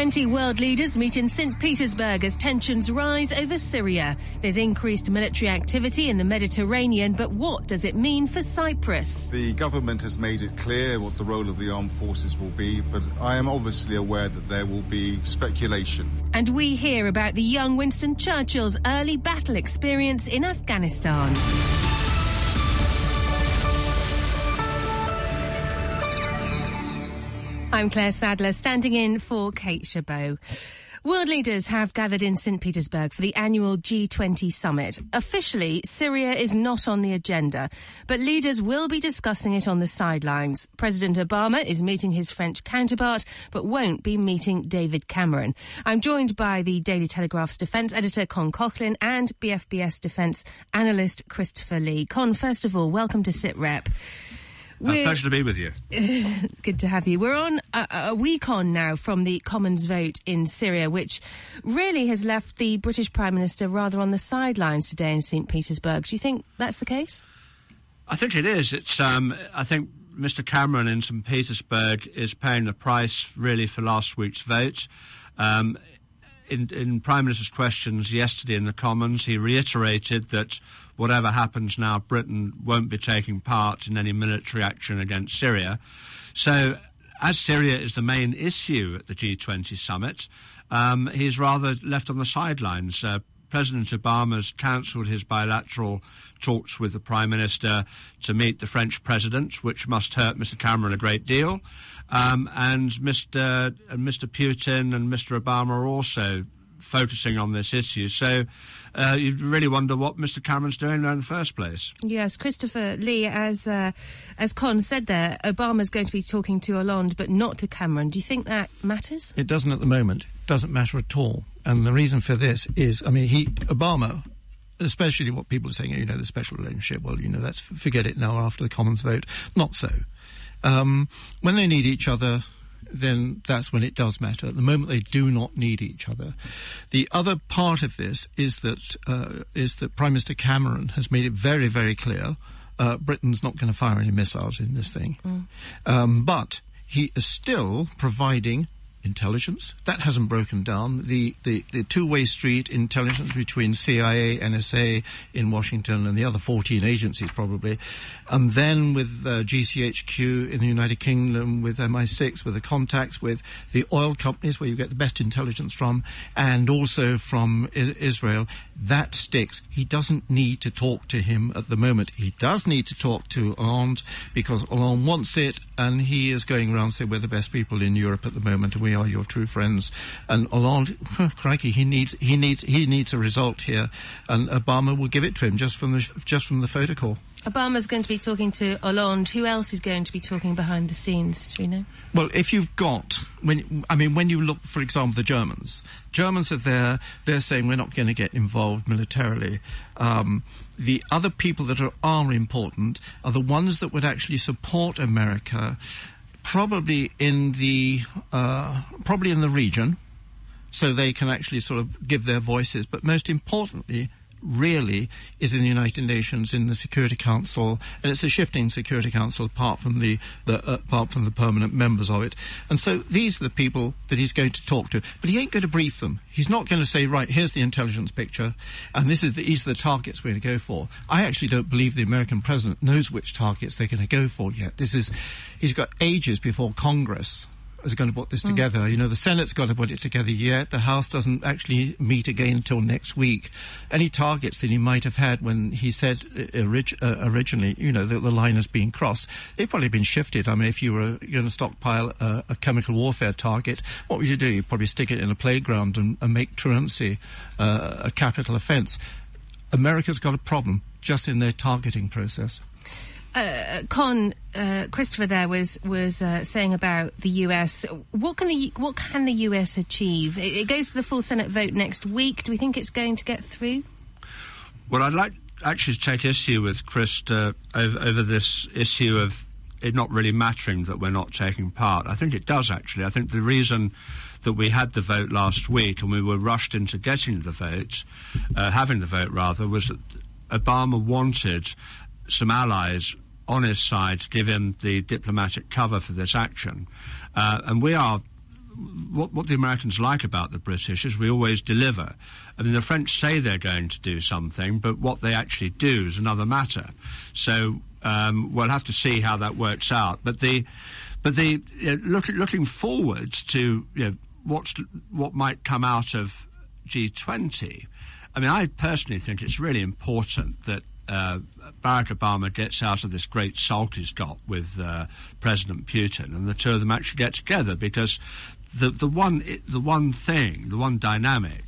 G20 world leaders meet in St. Petersburg as tensions rise over Syria. There's increased military activity in the Mediterranean, but what does it mean for Cyprus? The government has made it clear what the role of the armed forces will be, but I am obviously aware that there will be speculation. And we hear about the young Winston Churchill's early battle experience in Afghanistan. I'm Claire Sadler, standing in for Kate Chabot. World leaders have gathered in St. Petersburg for the annual G20 summit. Officially, Syria is not on the agenda, but leaders will be discussing it on the sidelines. President Obama is meeting his French counterpart, but won't be meeting David Cameron. I'm joined by the Daily Telegraph's defence editor, Con Coughlin, and BFBS defence analyst, Christopher Lee. Con, first of all, welcome to SitRep. A pleasure to be with you. Good to have you. We're on a, a, week on now from the Commons vote in Syria, which really has left the British Prime Minister rather on the sidelines today in St. Petersburg. Do you think that's the case? I think it is. It's. Um, I think Mr. Cameron in St. Petersburg is paying the price really for last week's vote. Um, in, in Prime Minister's questions yesterday in the Commons, he reiterated that whatever happens now, Britain won't be taking part in any military action against Syria. So, as Syria is the main issue at the G20 summit, um, he's rather left on the sidelines. Uh, President Obama's cancelled his bilateral talks with the Prime Minister to meet the French President, which must hurt Mr. Cameron a great deal. Um, and Mr. And Mr. Putin and Mr. Obama are also focusing on this issue. So uh, you really wonder what Mr. Cameron's doing there in the first place. Yes, Christopher Lee, as uh, as Con said there, Obama's going to be talking to Hollande, but not to Cameron. Do you think that matters? It doesn't at the moment. It doesn't matter at all. And the reason for this is, I mean, he Obama especially what people are saying, you know, the special relationship. Well, you know, that's forget it now after the Commons vote. Not so. Um, when they need each other, then that's when it does matter. At the moment, they do not need each other. The other part of this is that uh, is that Prime Minister Cameron has made it very, very clear uh, Britain's not going to fire any missiles in this thing, mm. um, but he is still providing intelligence. That hasn't broken down. The, the, the two way street intelligence between CIA, NSA in Washington, and the other 14 agencies probably, and then with uh, GCHQ in the United Kingdom, with MI6, with the contacts with the oil companies where you get the best intelligence from, and also from Israel. That sticks. He doesn't need to talk to him at the moment. He does need to talk to Hollande because Hollande wants it, and he is going around saying we're the best people in Europe at the moment, and we are your true friends. And Hollande, crikey, he needs he needs he needs a result here, and Obama will give it to him just from the just from the photo call. Obama's going to be talking to Hollande. Who else is going to be talking behind the scenes? Do we know? Well, if you've got, when I mean, when you look, for example, the Germans, Germans are there. They're saying we're not going to get involved militarily. Um, the other people that are, are important are the ones that would actually support America, probably in the uh, probably in the region, so they can actually sort of give their voices. But most importantly, really is in the United Nations in the Security Council, and it's a shifting Security Council apart from the, the uh, apart from the permanent members of it. And so these are the people that he's going to talk to, but he ain't going to brief them. He's not going to say, right, here's the intelligence picture, and this is the, these are the targets we're going to go for. I actually don't believe the American president knows which targets they're going to go for yet. This is he's got ages before Congress is going to put this mm. together. You know, the Senate's got to put it together yet. The House doesn't actually meet again until next week. Any targets that he might have had when he said uh, orig- uh, originally, you know, that the line has been crossed, they've probably been shifted. I mean, if you were going to stockpile a, a, chemical warfare target, what would you do? You'd probably stick it in a playground and, and make truancy uh, a capital offence. America's got a problem just in their targeting process. Uh, Con uh, Christopher there was was uh, saying about the US. What can the what can the US achieve? It, it, goes to the full Senate vote next week. Do we think it's going to get through? Well, I'd like actually to take issue with Chris uh, over, over this issue of it not really mattering that we're not taking part. I think it does actually. I think the reason that we had the vote last week and we were rushed into getting the vote, uh, having the vote rather, was that Obama wanted some allies on his side to give him the diplomatic cover for this action. Uh, and we are what, what, the Americans like about the British is we always deliver. I mean, the French say they're going to do something, but what they actually do is another matter. So um, we'll have to see how that works out. But the, but the you know, look, looking forward to you know, what's what might come out of G20. I mean, I personally think it's really important that uh, Barack Obama gets out of this great sulk he's got with uh, President Putin, and the two of them actually get together because the the one the one thing, the one dynamic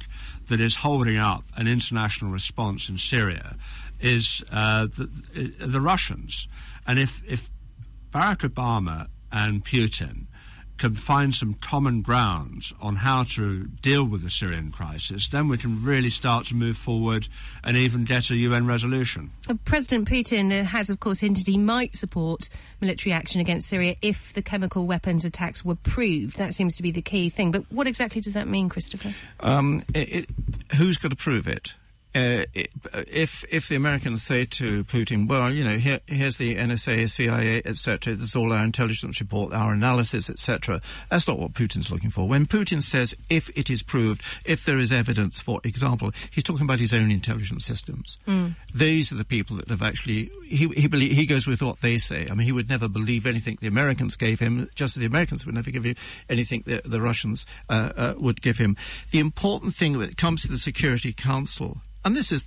that is holding up an international response in Syria is uh, the, the Russians, and if if Barack Obama and Putin can find some common grounds on how to deal with the Syrian crisis, then we can really start to move forward and even get a UN resolution. President Putin has, of course, hinted he might support military action against Syria if the chemical weapons attacks were proved. That seems to be the key thing. But what exactly does that mean, Christopher? Um, it, it, who's going to prove it? Uh, if if the Americans say to Putin, well, you know, here, here's the NSA, CIA, etc., this is all our intelligence report, our analysis, etc., that's not what Putin's looking for. When Putin says, if it is proved, if there is evidence, for example, he's talking about his own intelligence systems. Mm. These are the people that have actually, he, he, believe, he goes with what they say. I mean, he would never believe anything the Americans gave him, just as the Americans would never give you anything that the Russians uh, uh, would give him. The important thing when it comes to the Security Council, and this is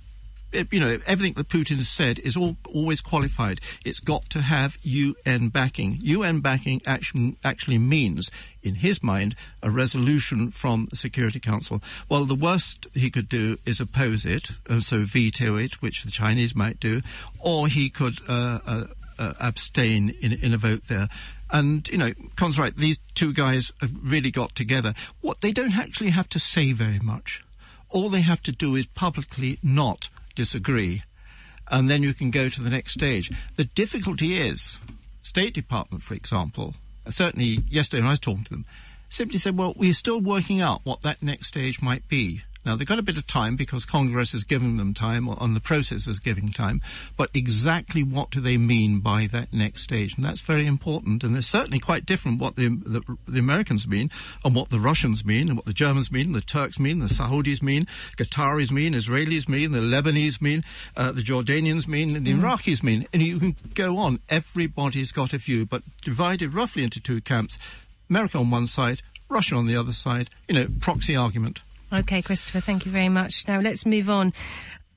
you know, everything that Putin has said is all, always qualified. It's got to have UN backing. UN backing actually, means, in his mind, a resolution from the Security Council. Well, the worst he could do is oppose it, and so veto it, which the Chinese might do, or he could uh, uh, uh, abstain in, in a vote there. And, you know, Con's right, these two guys have really got together. What they don't actually have to say very much all they have to do is publicly not disagree, and then you can go to the next stage. The difficulty is, State Department, for example, certainly yesterday when I was talking to them, simply said, well, we're still working out what that next stage might be. Now, they've got a bit of time because Congress is giving them time, or on the process is giving time, but exactly what do they mean by that next stage? And that's very important, and they're certainly quite different what the, the, the Americans mean, and what the Russians mean, and what the Germans mean, the Turks mean, the Saudis mean, Qataris mean, Israelis mean, the Lebanese mean, uh, the Jordanians mean, and the mm. Iraqis mean. And you can go on. Everybody's got a view, but divided roughly into two camps. America on one side, Russia on the other side, you know, proxy argument. Okay, Christopher, thank you very much. Now let's move on.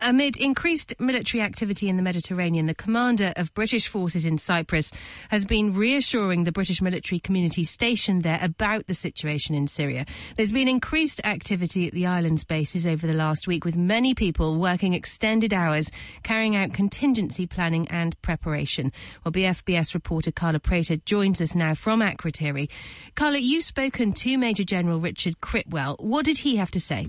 Amid increased military activity in the Mediterranean, the commander of British forces in Cyprus has been reassuring the British military community stationed there about the situation in Syria. There's been increased activity at the island's bases over the last week, with many people working extended hours, carrying out contingency planning and preparation. Well, BFBS reporter Carla Prater joins us now from Akrotiri. Carla, you've spoken to Major General Richard Cripwell. What did he have to say?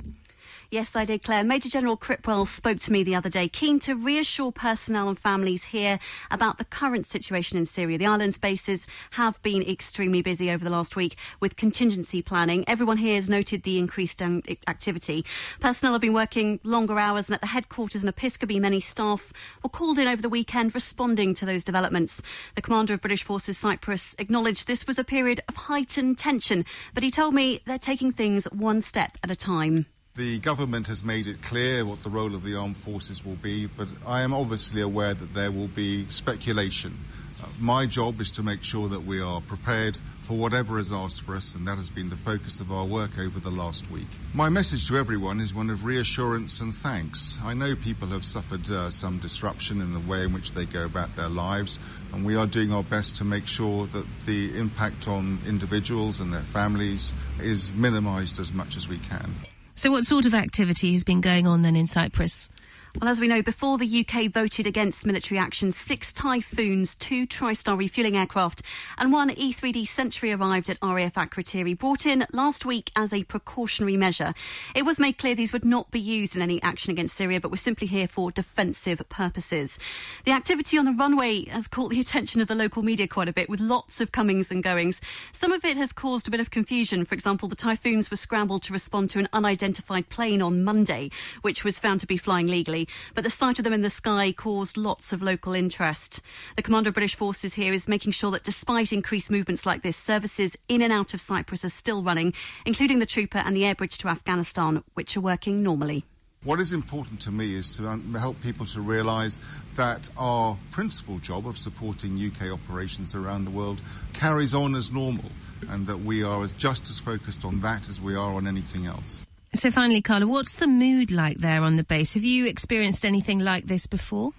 Yes, I did, Claire. Major General Cripwell spoke to me the other day, keen to reassure personnel and families here about the current situation in Syria. The island's bases have been extremely busy over the last week with contingency planning. Everyone here has noted the increased um, activity. Personnel have been working longer hours, and at the headquarters in Episcopi, many staff were called in over the weekend responding to those developments. The commander of British Forces Cyprus acknowledged this was a period of heightened tension, but he told me they're taking things one step at a time. The government has made it clear what the role of the armed forces will be, but I am obviously aware that there will be speculation. Uh, my job is to make sure that we are prepared for whatever is asked for us, and that has been the focus of our work over the last week. My message to everyone is one of reassurance and thanks. I know people have suffered uh, some disruption in the way in which they go about their lives, and we are doing our best to make sure that the impact on individuals and their families is minimized as much as we can. So, what sort of activity has been going on then in Cyprus? Well, as we know, before the UK voted against military action, six Typhoons, two TriStar refueling aircraft, and one E3D Sentry arrived at RAF Akrotiri, brought in last week as a precautionary measure. It was made clear these would not be used in any action against Syria, but were simply here for defensive purposes. The activity on the runway has caught the attention of the local media quite a bit, with lots of comings and goings. Some of it has caused a bit of confusion. For example, the Typhoons were scrambled to respond to an unidentified plane on Monday, which was found to be flying legally but the sight of them in the sky caused lots of local interest. The Commander of British Forces here is making sure that despite increased movements like this, services in and out of Cyprus are still running, including the trooper and the air bridge to Afghanistan, which are working normally. What is important to me is to um, help people to realise that our principal job of supporting UK operations around the world carries on as normal and that we are just as focused on that as we are on anything else. So finally, Carla, what's the mood like there on the base? Have you experienced anything like this before?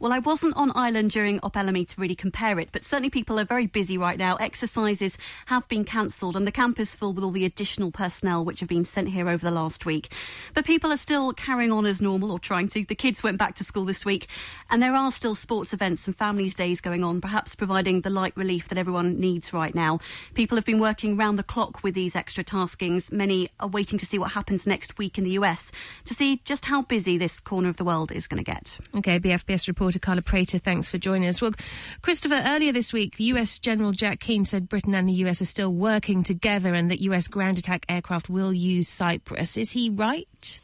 Well, I wasn't on island during Op to really compare it, but certainly people are very busy right now. Exercises have been cancelled, and the camp is full with all the additional personnel which have been sent here over the last week. But people are still carrying on as normal, or trying to. The kids went back to school this week, and there are still sports events and families' days going on, perhaps providing the light relief that everyone needs right now. People have been working round the clock with these extra taskings. Many are waiting to see what happens next week in the US to see just how busy this corner of the world is going to get. Okay, BFBS report reporter Carla Prater. Thanks for joining us. Well, Christopher, earlier this week, US General Jack Keane said Britain and the US are still working together and that US ground attack aircraft will use Cyprus. Is he right?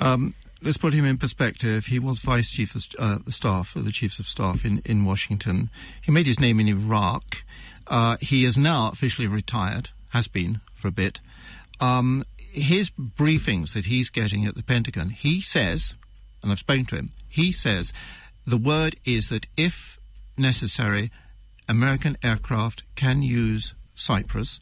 Um, let's put him in perspective. He was Vice Chief of uh, Staff, or the Chiefs of Staff in, in Washington. He made his name in Iraq. Uh, he is now officially retired, has been for a bit. Um, his briefings that he's getting at the Pentagon, he says, and I've spoken to him, he says the word is that if necessary, American aircraft can use Cyprus,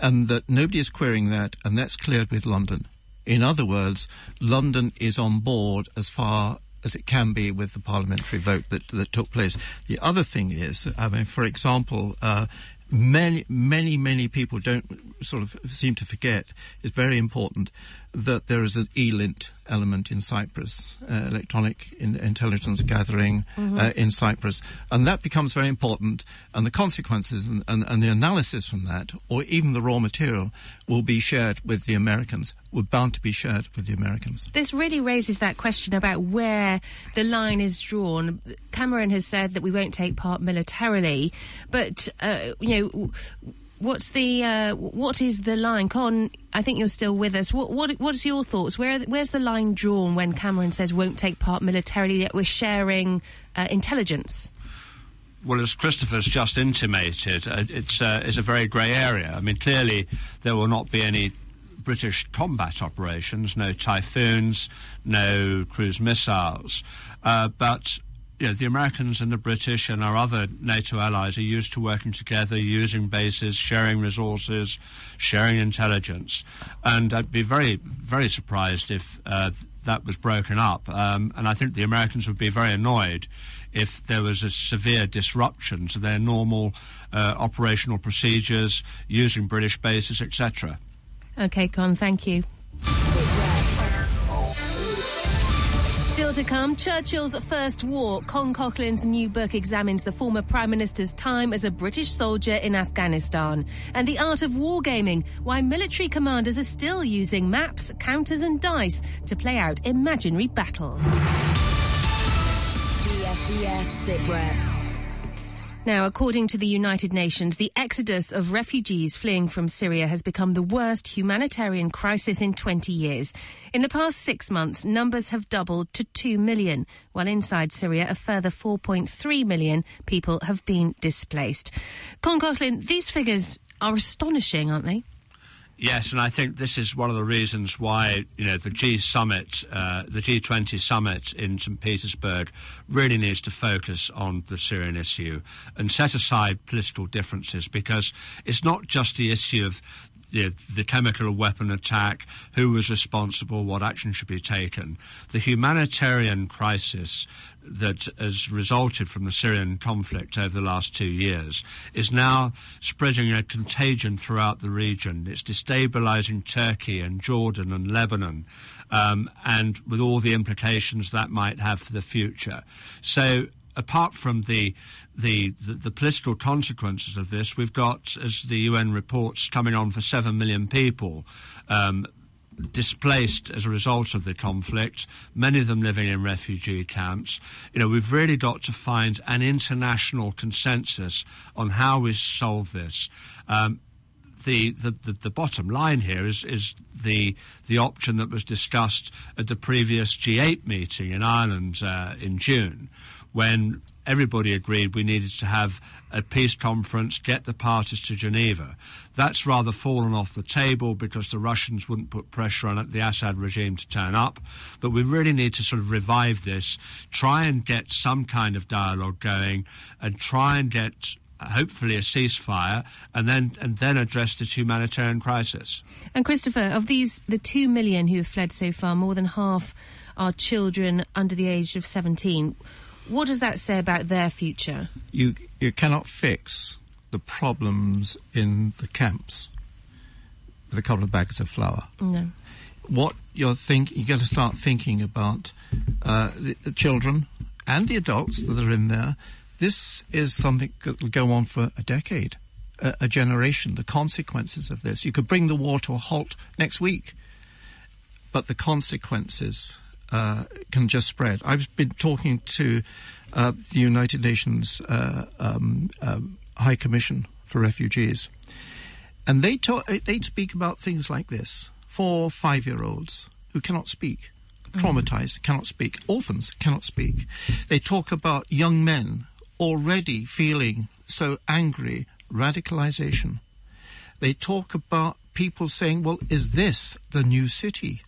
and that nobody is querying that, and that's cleared with London. In other words, London is on board as far as it can be with the parliamentary vote that, that took place. The other thing is, I mean, for example, uh, many, many, many people don't sort of seem to forget, it's very important that there is an ELINT element in Cyprus, uh, electronic in- intelligence gathering mm-hmm. uh, in Cyprus. And that becomes very important. And the consequences and, and, and, the analysis from that, or even the raw material, will be shared with the Americans, We're bound to be shared with the Americans. This really raises that question about where the line is drawn. Cameron has said that we won't take part militarily, but, uh, you know, what's the uh, what is the line? Con, I think you're still with us. What what what's your thoughts? Where where's the line drawn when Cameron says won't take part militarily yet we're sharing uh, intelligence? Well, as Christopher's just intimated, uh, it's uh, it's a very grey area. I mean, clearly there will not be any British combat operations, no Typhoons, no cruise missiles, uh, but you know, the Americans and the British and our other NATO allies are used to working together, using bases, sharing resources, sharing intelligence. And I'd be very, very surprised if uh, that was broken up. Um, and I think the Americans would be very annoyed if there was a severe disruption to their normal uh, operational procedures, using British bases, etc. Okay, Con, thank you. Still to come, Churchill's first war. Con Coughlin's new book examines the former Prime Minister's time as a British soldier in Afghanistan. And the art of wargaming, why military commanders are still using maps, counters, and dice to play out imaginary battles. BFBS SITREP. Now, according to the United Nations, the exodus of refugees fleeing from Syria has become the worst humanitarian crisis in 20 years. In the past six months, numbers have doubled to 2 million, while inside Syria, a further 4.3 million people have been displaced. Con Coughlin, these figures are astonishing, aren't they? Yes, and I think this is one of the reasons why you know the G summit, uh, the G20 summit in St. Petersburg, really needs to focus on the Syrian issue and set aside political differences because it's not just the issue of know, the chemical weapon attack, who was responsible, what action should be taken. The humanitarian crisis that has resulted from the Syrian conflict over the last two years is now spreading a contagion throughout the region. It's destabilizing Turkey and Jordan and Lebanon, um, and with all the implications that might have for the future. So, apart from the the, the, the, political consequences of this, we've got, as the UN reports, coming on for seven million people um, displaced as a result of the conflict, many of them living in refugee camps. You know, we've really got to find an international consensus on how we solve this. Um, the, the, the, the, bottom line here is, is the, the option that was discussed at the previous G8 meeting in Ireland uh, in June, when everybody agreed we needed to have a peace conference, get the parties to Geneva. That's rather fallen off the table because the Russians wouldn't put pressure on the Assad regime to turn up. But we really need to sort of revive this, try and get some kind of dialogue going, and try and get hopefully a ceasefire and then and then address this humanitarian crisis. And Christopher, of these the two million who have fled so far, more than half are children under the age of seventeen. What does that say about their future? You you cannot fix the problems in the camps with a couple of bags of flour. No. What you're think you're going to start thinking about uh, the children and the adults that are in there. This is something that will go on for a decade, a, a generation. The consequences of this. You could bring the war to a halt next week, but the consequences uh, can just spread. I've been talking to uh, the United Nations uh, um, um, High Commission for Refugees, and they talk, they speak about things like this: four, five-year-olds who cannot speak, traumatized, cannot speak, orphans cannot speak. They talk about young men already feeling so angry, radicalization. They talk about people saying, well, is this the new city?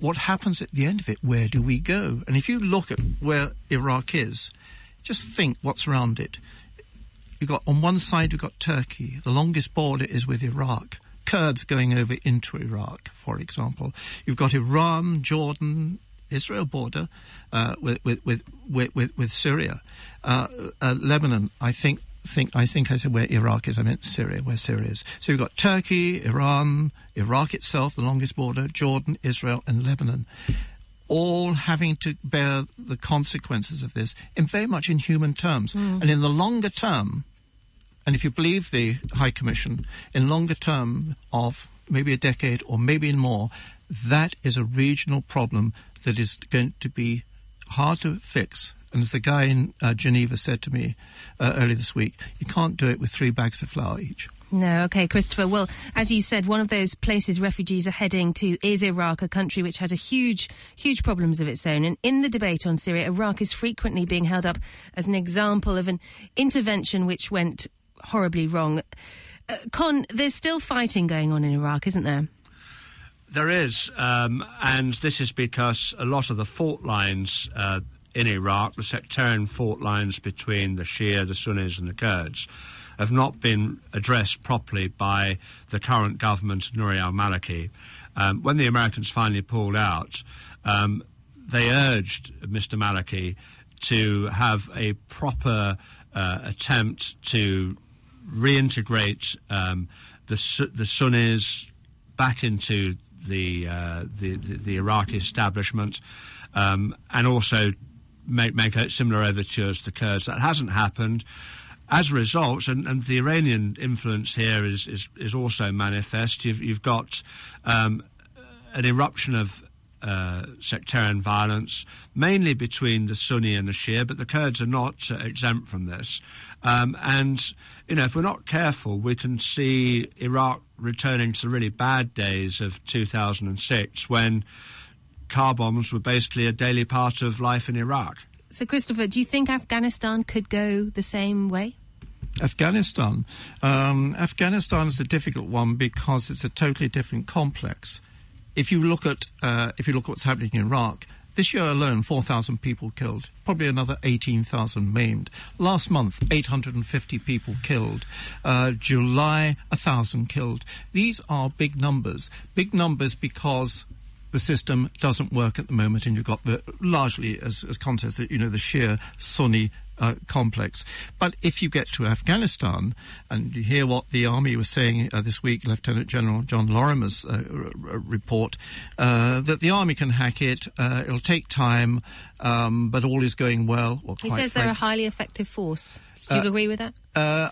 What happens at the end of it? Where do we go? And if you look at where Iraq is, just think what's around it. You've got on one side, you've got Turkey. The longest border is with Iraq. Kurds going over into Iraq, for example. You've got Iran, Jordan, Israel border uh, with, with, with, with, with Syria. Uh, uh, Lebanon, I think, think I think I said where Iraq is. I meant Syria, where Syria is. So you've got Turkey, Iran, Iraq itself, the longest border, Jordan, Israel, and Lebanon, all having to bear the consequences of this in very much in human terms. Mm. And in the longer term, and if you believe the High Commission, in longer term of maybe a decade or maybe more, that is a regional problem that is going to be hard to fix and as the guy in uh, Geneva said to me uh, earlier this week, you can't do it with three bags of flour each. No, okay, Christopher. Well, as you said, one of those places refugees are heading to is Iraq, a country which has a huge, huge problems of its own. And in the debate on Syria, Iraq is frequently being held up as an example of an intervention which went horribly wrong. Uh, Con, there's still fighting going on in Iraq, isn't there? There is, um, and this is because a lot of the fault lines uh, in Iraq, the sectarian fault lines between the Shia, the Sunnis, and the Kurds, have not been addressed properly by the current government, Nouri al Maliki. Um, when the Americans finally pulled out, um, they urged Mr. Maliki to have a proper uh, attempt to reintegrate um, the, the Sunnis back into the, uh, the, the, Iraqi establishment um, and also make, make similar overtures to Kurds. That hasn't happened. As a result, and, and the Iranian influence here is, is, is also manifest, you've, you've got um, an eruption of uh, sectarian violence, mainly between the Sunni and the Shia, but the Kurds are not uh, exempt from this. Um, and, you know, if we're not careful, we can see Iraq returning to the really bad days of 2006 when car bombs were basically a daily part of life in Iraq. So, Christopher, do you think Afghanistan could go the same way? Afghanistan. Um, Afghanistan is a difficult one because it's a totally different complex. If you look at uh, if you look at what's happening in Iraq, this year alone, 4,000 people killed, probably another 18,000 maimed. Last month, 850 people killed. Uh, July, 1,000 killed. These are big numbers. Big numbers because the system doesn't work at the moment, and you've got the largely as, as context, you know, the Shia Sunni uh, complex. But if you get to Afghanistan and you hear what the army was saying uh, this week, Lieutenant General John Lorimer's uh, r- r- report, uh, that the army can hack it, uh, it'll take time, um, but all is going well. he says they're a highly effective force. Do you uh, agree with that?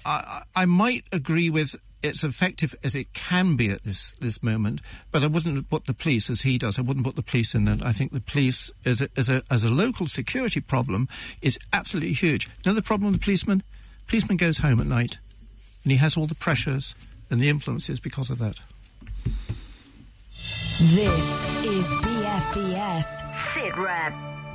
I, I might agree with it's effective as it can be at this, this moment, but I wouldn't put the police as he does. I wouldn't put the police in it. I think the police, as a, as a, as a local security problem, is absolutely huge. Another problem with the policeman? Policeman goes home at night, and he has all the pressures and the influences because of that. This is BFBS SITREP.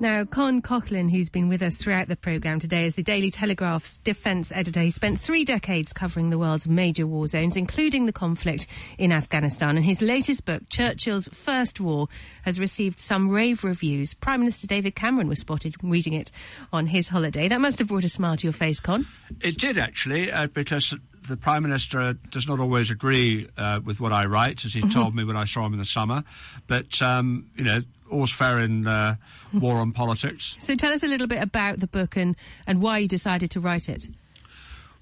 Now, Con Coughlin, who's been with us throughout the programme today, is the Daily Telegraph's defence editor. He spent three decades covering the world's major war zones, including the conflict in Afghanistan. And his latest book, Churchill's First War, has received some rave reviews. Prime Minister David Cameron was spotted reading it on his holiday. That must have brought a smile to your face, Con. It did, actually, uh, because the Prime Minister does not always agree uh, with what I write, as he mm-hmm. told me when I saw him in the summer. But, um, you know, all's fair in uh, war on politics. So tell us a little bit about the book and, and why you decided to write it.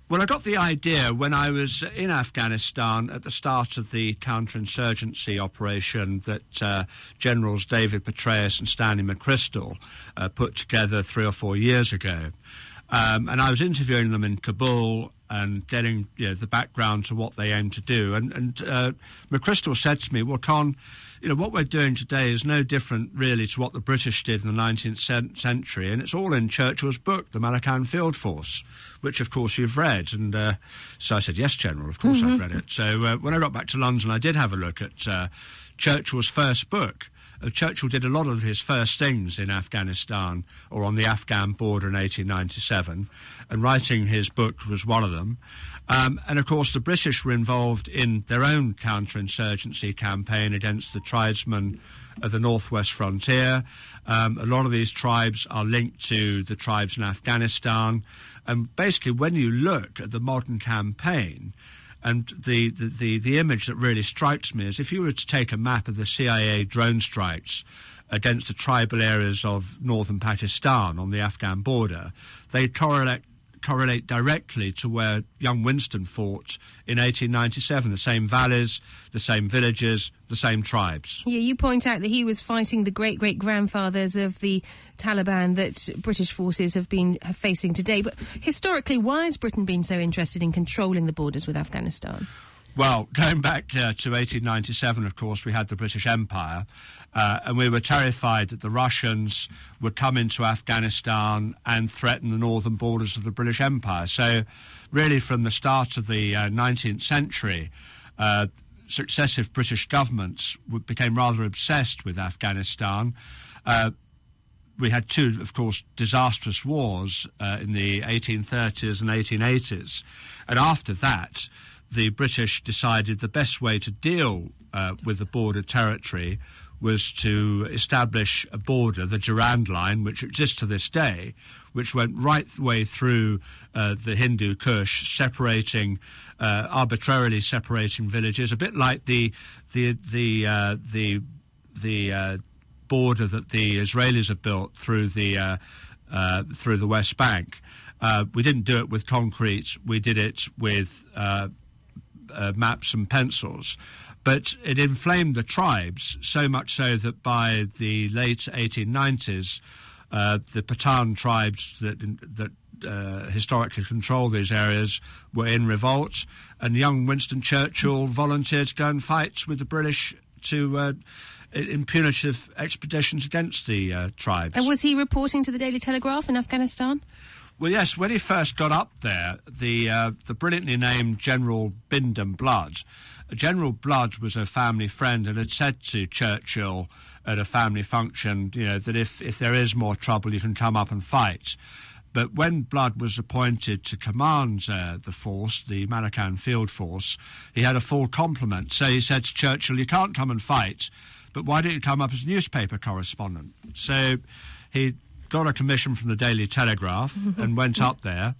Well, I got the idea when I was in Afghanistan at the start of the counterinsurgency operation that uh, Generals David Petraeus and Stanley McChrystal uh, put together three or four years ago. Um, and I was interviewing them in Kabul and getting you know, the background to what they aim to do. And, and uh, McChrystal said to me, well, Con, you know, what we're doing today is no different really to what the British did in the 19th century, and it's all in Churchill's book, The Malakand Field Force, which of course you've read. And uh, so I said, yes, General, of course mm-hmm. I've read it. So uh, when I got back to London, I did have a look at uh, Churchill's first book. Uh, Churchill did a lot of his first things in Afghanistan or on the Afghan border in 1897, and writing his book was one of them. Um, and of course, the British were involved in their own counterinsurgency campaign against the tribesmen of the northwest frontier. Um, a lot of these tribes are linked to the tribes in Afghanistan. And basically, when you look at the modern campaign, and the, the, the, the, image that really strikes me is if you were to take a map of the CIA drone strikes against the tribal areas of northern Pakistan on the Afghan border, they correlate correlate directly to where young Winston fought in 1897. The same valleys, the same villages, the same tribes. Yeah, you point out that he was fighting the great great grandfathers of the Taliban that British forces have been facing today. But historically, why has Britain been so interested in controlling the borders with Afghanistan? Well, going back uh, to 1897, of course, we had the British Empire, uh, and we were terrified that the Russians would come into Afghanistan and threaten the northern borders of the British Empire. So, really, from the start of the uh, 19th century, uh, successive British governments became rather obsessed with Afghanistan. Uh, we had two, of course, disastrous wars uh, in the 1830s and 1880s. And after that, the British decided the best way to deal uh, with the border territory was to establish a border, the Durand Line, which exists to this day, which went right the way through uh, the Hindu Kush, separating, uh, arbitrarily separating villages, a bit like the the the uh, the the uh, border that the Israelis have built through the uh, uh, through the West Bank. we didn't do it with concrete; we did it with maps and pencils. But it inflamed the tribes so much so that by the late 1890s, uh, the Pathan tribes that that uh, historically control these areas were in revolt, and young Winston Churchill volunteered to go and fight with the British to. Uh, in punitive expeditions against the uh, tribes. And was he reporting to the Daily Telegraph in Afghanistan? Well, yes. When he first got up there, the uh, the brilliantly named General Bindon Blood General Blood was a family friend and had said to Churchill at a family function, you know, that if, if there is more trouble, you can come up and fight. But when Blood was appointed to command uh, the force, the Malakand Field Force, he had a full complement. So he said to Churchill, You can't come and fight, but why don't you come up as a newspaper correspondent? So he got a commission from the Daily Telegraph and went up there.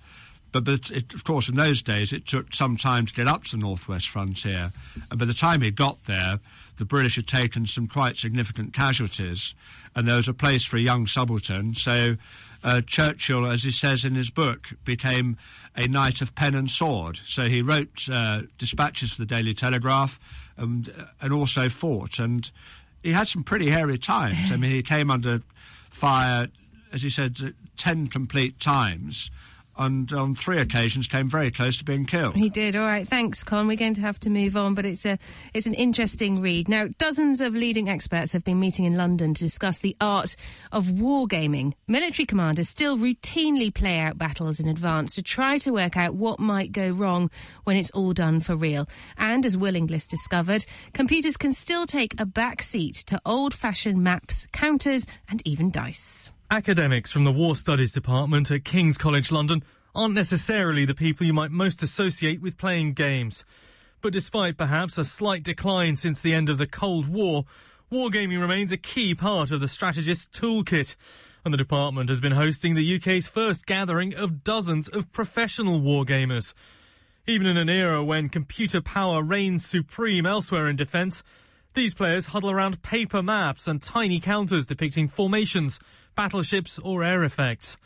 But, but it, of course, in those days, it took some time to get up to the northwest frontier. And by the time he got there, the British had taken some quite significant casualties, and there was a place for a young subaltern. So uh, Churchill, as he says in his book, became a knight of pen and sword. So he wrote uh, dispatches for the Daily Telegraph and, and also fought. And he had some pretty hairy times. I mean, he came under fire, as he said, uh, 10 complete times and on three occasions came very close to being killed. He did. All right, thanks, Con. We're going to have to move on, but it's a it's an interesting read. Now, dozens of leading experts have been meeting in London to discuss the art of wargaming. Military commanders still routinely play out battles in advance to try to work out what might go wrong when it's all done for real. And as Will Inglis discovered, computers can still take a back seat to old-fashioned maps, counters, and even dice. Academics from the War Studies Department at King's College London aren't necessarily the people you might most associate with playing games. But despite perhaps a slight decline since the end of the Cold War, wargaming remains a key part of the strategist's toolkit. And the department has been hosting the UK's first gathering of dozens of professional wargamers. Even in an era when computer power reigns supreme elsewhere in defence, these players huddle around paper maps and tiny counters depicting formations, battleships, or air effects.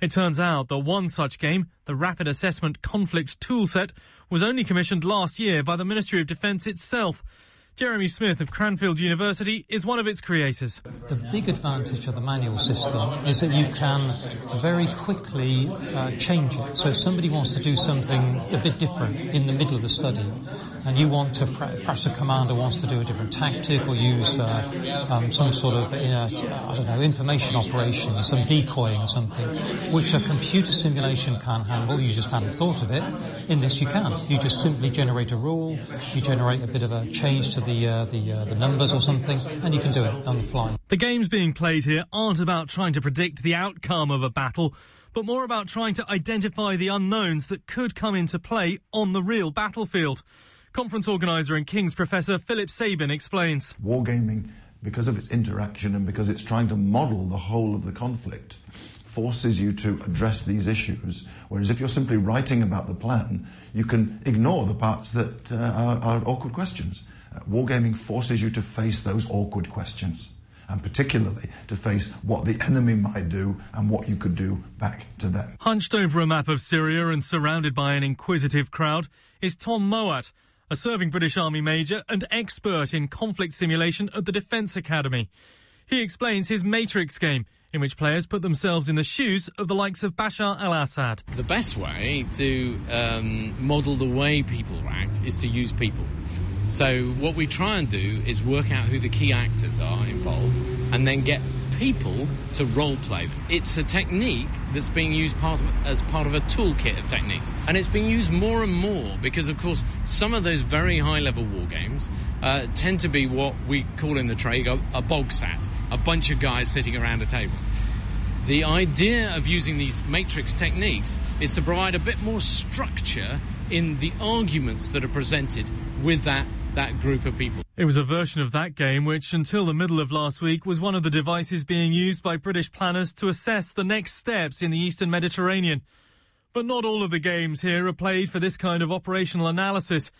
It turns out that one such game, the Rapid Assessment Conflict Toolset, was only commissioned last year by the Ministry of Defence itself. Jeremy Smith of Cranfield University is one of its creators. The big advantage of the manual system is that you can very quickly uh, change it. So if somebody wants to do something a bit different in the middle of the study, and you want to, perhaps a commander wants to do a different tactic or use uh, um, some sort of, I don't know, information operation, some decoying or something, which a computer simulation can't handle. You just hadn't thought of it. In this, you can. You just simply generate a rule, you generate a bit of a change to the uh, the, uh, the numbers or something, and you can do it on the fly. The games being played here aren't about trying to predict the outcome of a battle but more about trying to identify the unknowns that could come into play on the real battlefield. Conference organiser and King's Professor Philip Sabin explains. Wargaming, because of its interaction and because it's trying to model the whole of the conflict, forces you to address these issues. Whereas if you're simply writing about the plan, you can ignore the parts that uh, are, are, awkward questions. Uh, wargaming forces you to face those awkward questions. And particularly to face what the enemy might do and what you could do back to them. Hunched over a map of Syria and surrounded by an inquisitive crowd is Tom Mouat, a serving British Army major and expert in conflict simulation at the Defence Academy. He explains his Matrix game, in which players put themselves in the shoes of the likes of Bashar al Assad. The best way to um, model the way people act is to use people. So, what we try and do is work out who the key actors are involved and then get people to role play. It's a technique that's being used part of, as part of a toolkit of techniques. And it's being used more and more because, of course, some of those very high level war games uh, tend to be what we call in the trade a, a bog sat, a bunch of guys sitting around a table. The idea of using these matrix techniques is to provide a bit more structure in the arguments that are presented with that that group of people. It was a version of that game which, until the middle of last week, was one of the devices being used by British planners to assess the next steps in the Eastern Mediterranean. But not all of the games here are played for this kind of operational analysis.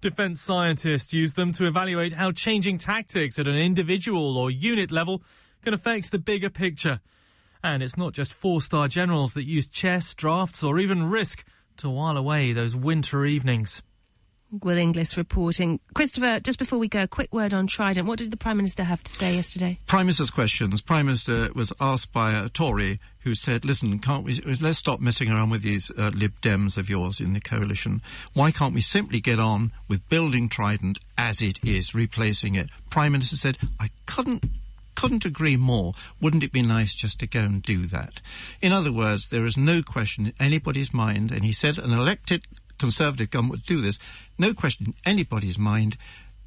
Defence scientists use them to evaluate how changing tactics at an individual or unit level can affect the bigger picture. And it's not just four star generals that use chess, drafts, or even risk to while away those winter evenings. Will Inglis reporting. Christopher, just before we go, a quick word on Trident. What did the Prime Minister have to say yesterday? Prime Minister's questions. Prime Minister was asked by a Tory who said, listen, can't we, let's stop messing around with these uh, Lib Dems of yours in the coalition. Why can't we simply get on with building Trident as it is, replacing it? Prime Minister said, I couldn't couldn't agree more. Wouldn't it be nice just to go and do that? In other words, there is no question in anybody's mind, and he said an elected Conservative government would do this. No question in anybody's mind,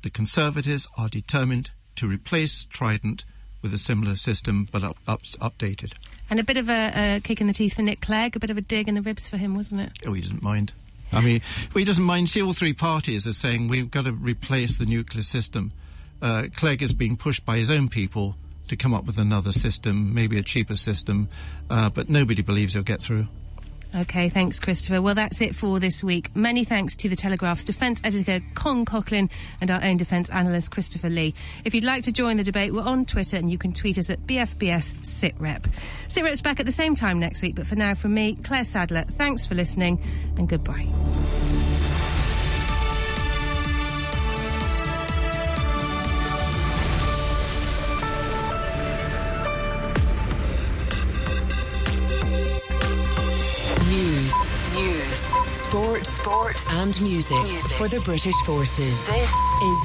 the Conservatives are determined to replace Trident with a similar system but up, up, updated. And a bit of a, a, kick in the teeth for Nick Clegg, a bit of a dig in the ribs for him, wasn't it? Oh, he doesn't mind. I mean, well, he doesn't mind. See, all three parties are saying we've got to replace the nuclear system. uh, Clegg is being pushed by his own people to come up with another system, maybe a cheaper system, uh, but nobody believes he'll get through. Okay, thanks, Christopher. Well, that's it for this week. Many thanks to the Telegraph's defence editor, Con Coughlin, and our own defence analyst, Christopher Lee. If you'd like to join the debate, we're on Twitter and you can tweet us at BFBS SitRep. SitRep's back at the same time next week, but for now, from me, Claire Sadler, thanks for listening and goodbye. News, sport, sport, and music, music. for the British forces. This is